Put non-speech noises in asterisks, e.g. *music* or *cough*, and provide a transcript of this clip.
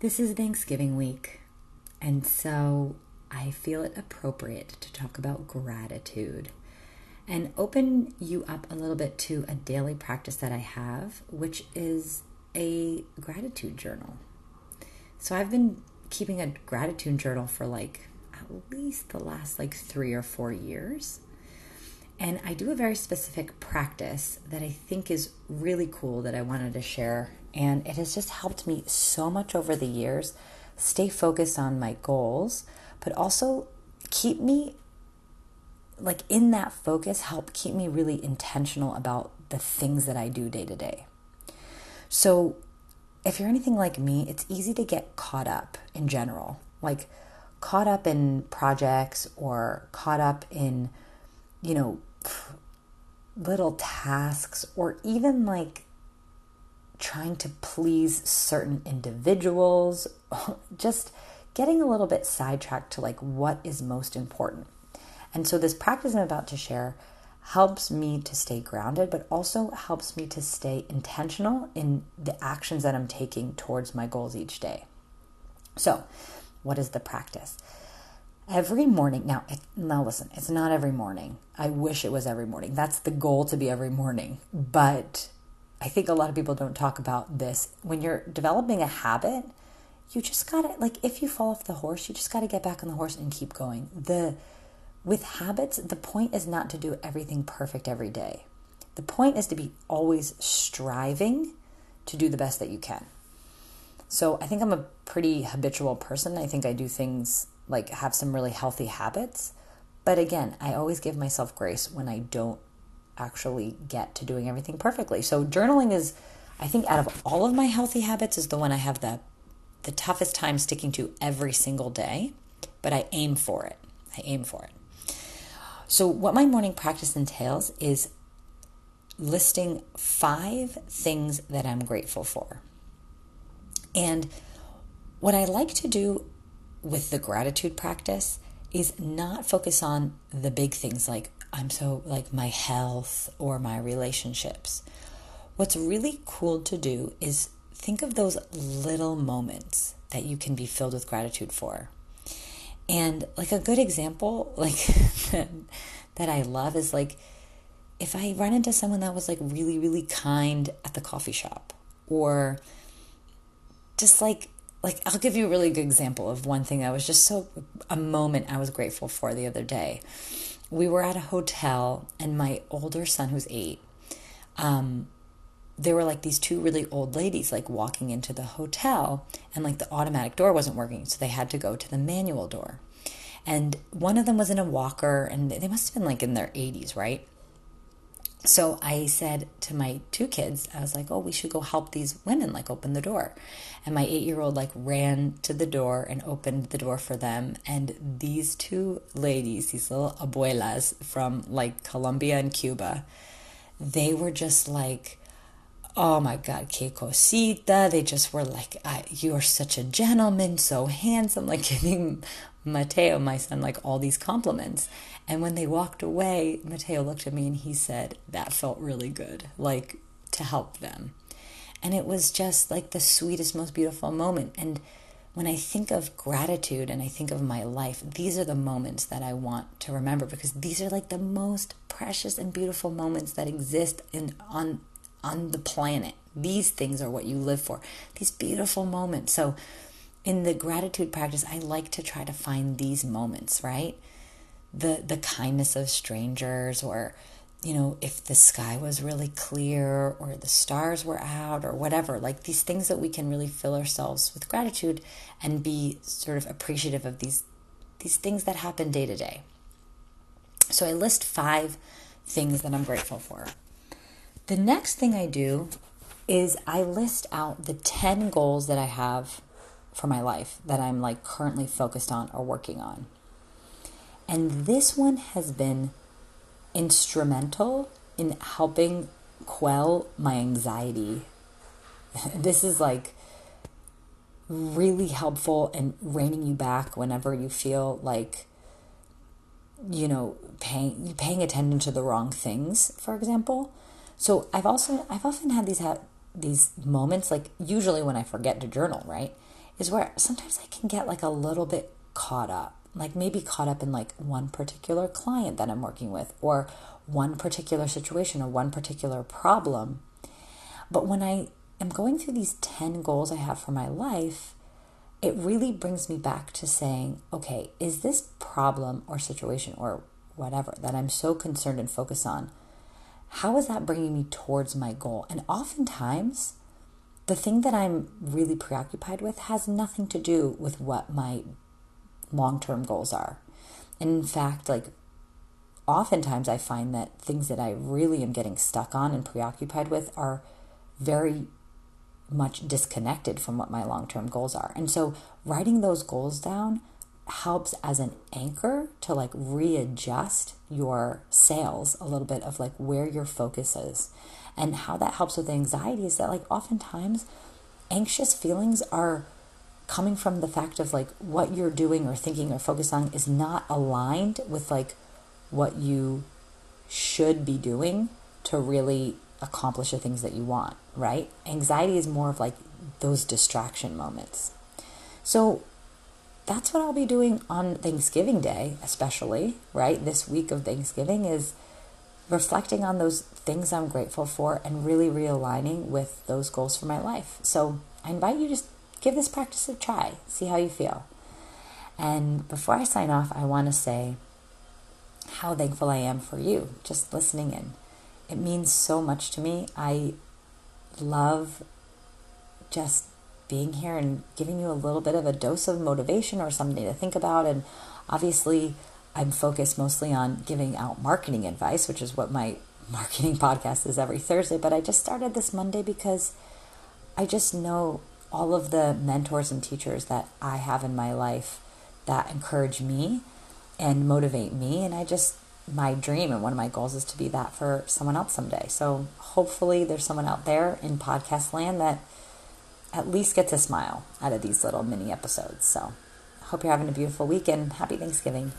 This is Thanksgiving week, and so I feel it appropriate to talk about gratitude and open you up a little bit to a daily practice that I have, which is a gratitude journal. So I've been keeping a gratitude journal for like at least the last like three or four years. And I do a very specific practice that I think is really cool that I wanted to share and it has just helped me so much over the years stay focused on my goals, but also keep me like in that focus, help keep me really intentional about the things that I do day to day. So, if you're anything like me, it's easy to get caught up in general, like caught up in projects or caught up in, you know, little tasks or even like trying to please certain individuals, *laughs* just getting a little bit sidetracked to like what is most important. And so, this practice I'm about to share helps me to stay grounded, but also helps me to stay intentional in the actions that I'm taking towards my goals each day. So, what is the practice? Every morning, now, it, now listen, it's not every morning. I wish it was every morning. That's the goal to be every morning. But I think a lot of people don't talk about this. When you're developing a habit, you just gotta, like, if you fall off the horse, you just gotta get back on the horse and keep going. The, with habits, the point is not to do everything perfect every day. The point is to be always striving to do the best that you can. So I think I'm a pretty habitual person. I think I do things like have some really healthy habits. But again, I always give myself grace when I don't actually get to doing everything perfectly. So journaling is I think out of all of my healthy habits is the one I have the the toughest time sticking to every single day, but I aim for it. I aim for it. So what my morning practice entails is listing 5 things that I'm grateful for. And what I like to do with the gratitude practice is not focus on the big things like I'm so like my health or my relationships. What's really cool to do is think of those little moments that you can be filled with gratitude for. And like a good example, like *laughs* that I love is like if I run into someone that was like really, really kind at the coffee shop, or just like like I'll give you a really good example of one thing that was just so a moment I was grateful for the other day we were at a hotel, and my older son, who's eight, um, there were like these two really old ladies like walking into the hotel, and like the automatic door wasn't working, so they had to go to the manual door. And one of them was in a walker, and they must have been like in their 80s, right? So I said to my two kids, I was like, oh, we should go help these women like open the door. And my eight year old like ran to the door and opened the door for them. And these two ladies, these little abuelas from like Colombia and Cuba, they were just like, oh my God, que cosita. They just were like, you are such a gentleman, so handsome, *laughs* like giving Mateo, my son, like all these compliments. And when they walked away, Mateo looked at me and he said, That felt really good, like to help them. And it was just like the sweetest, most beautiful moment. And when I think of gratitude and I think of my life, these are the moments that I want to remember because these are like the most precious and beautiful moments that exist in on on the planet. These things are what you live for. These beautiful moments. So in the gratitude practice, I like to try to find these moments, right? the the kindness of strangers or you know if the sky was really clear or the stars were out or whatever like these things that we can really fill ourselves with gratitude and be sort of appreciative of these these things that happen day to day so i list 5 things that i'm grateful for the next thing i do is i list out the 10 goals that i have for my life that i'm like currently focused on or working on. And this one has been instrumental in helping quell my anxiety. *laughs* this is like really helpful in reining you back whenever you feel like you know paying paying attention to the wrong things for example. So i've also i've often had these ha- these moments like usually when i forget to journal right is where sometimes I can get like a little bit caught up, like maybe caught up in like one particular client that I'm working with or one particular situation or one particular problem. But when I am going through these 10 goals I have for my life, it really brings me back to saying, okay, is this problem or situation or whatever that I'm so concerned and focused on, how is that bringing me towards my goal? And oftentimes, the thing that I'm really preoccupied with has nothing to do with what my long term goals are. And in fact, like oftentimes I find that things that I really am getting stuck on and preoccupied with are very much disconnected from what my long term goals are. And so writing those goals down helps as an anchor to like readjust your sails a little bit of like where your focus is. And how that helps with anxiety is that like oftentimes anxious feelings are coming from the fact of like what you're doing or thinking or focus on is not aligned with like what you should be doing to really accomplish the things that you want, right? Anxiety is more of like those distraction moments. So that's what I'll be doing on Thanksgiving Day, especially, right? This week of Thanksgiving is reflecting on those things I'm grateful for and really realigning with those goals for my life. So I invite you to just give this practice a try, see how you feel. And before I sign off, I want to say how thankful I am for you just listening in. It means so much to me. I love just being here and giving you a little bit of a dose of motivation or something to think about. And obviously, I'm focused mostly on giving out marketing advice, which is what my *laughs* marketing podcast is every Thursday. But I just started this Monday because I just know all of the mentors and teachers that I have in my life that encourage me and motivate me. And I just, my dream and one of my goals is to be that for someone else someday. So hopefully there's someone out there in podcast land that at least gets a smile out of these little mini episodes. So hope you're having a beautiful weekend. Happy Thanksgiving.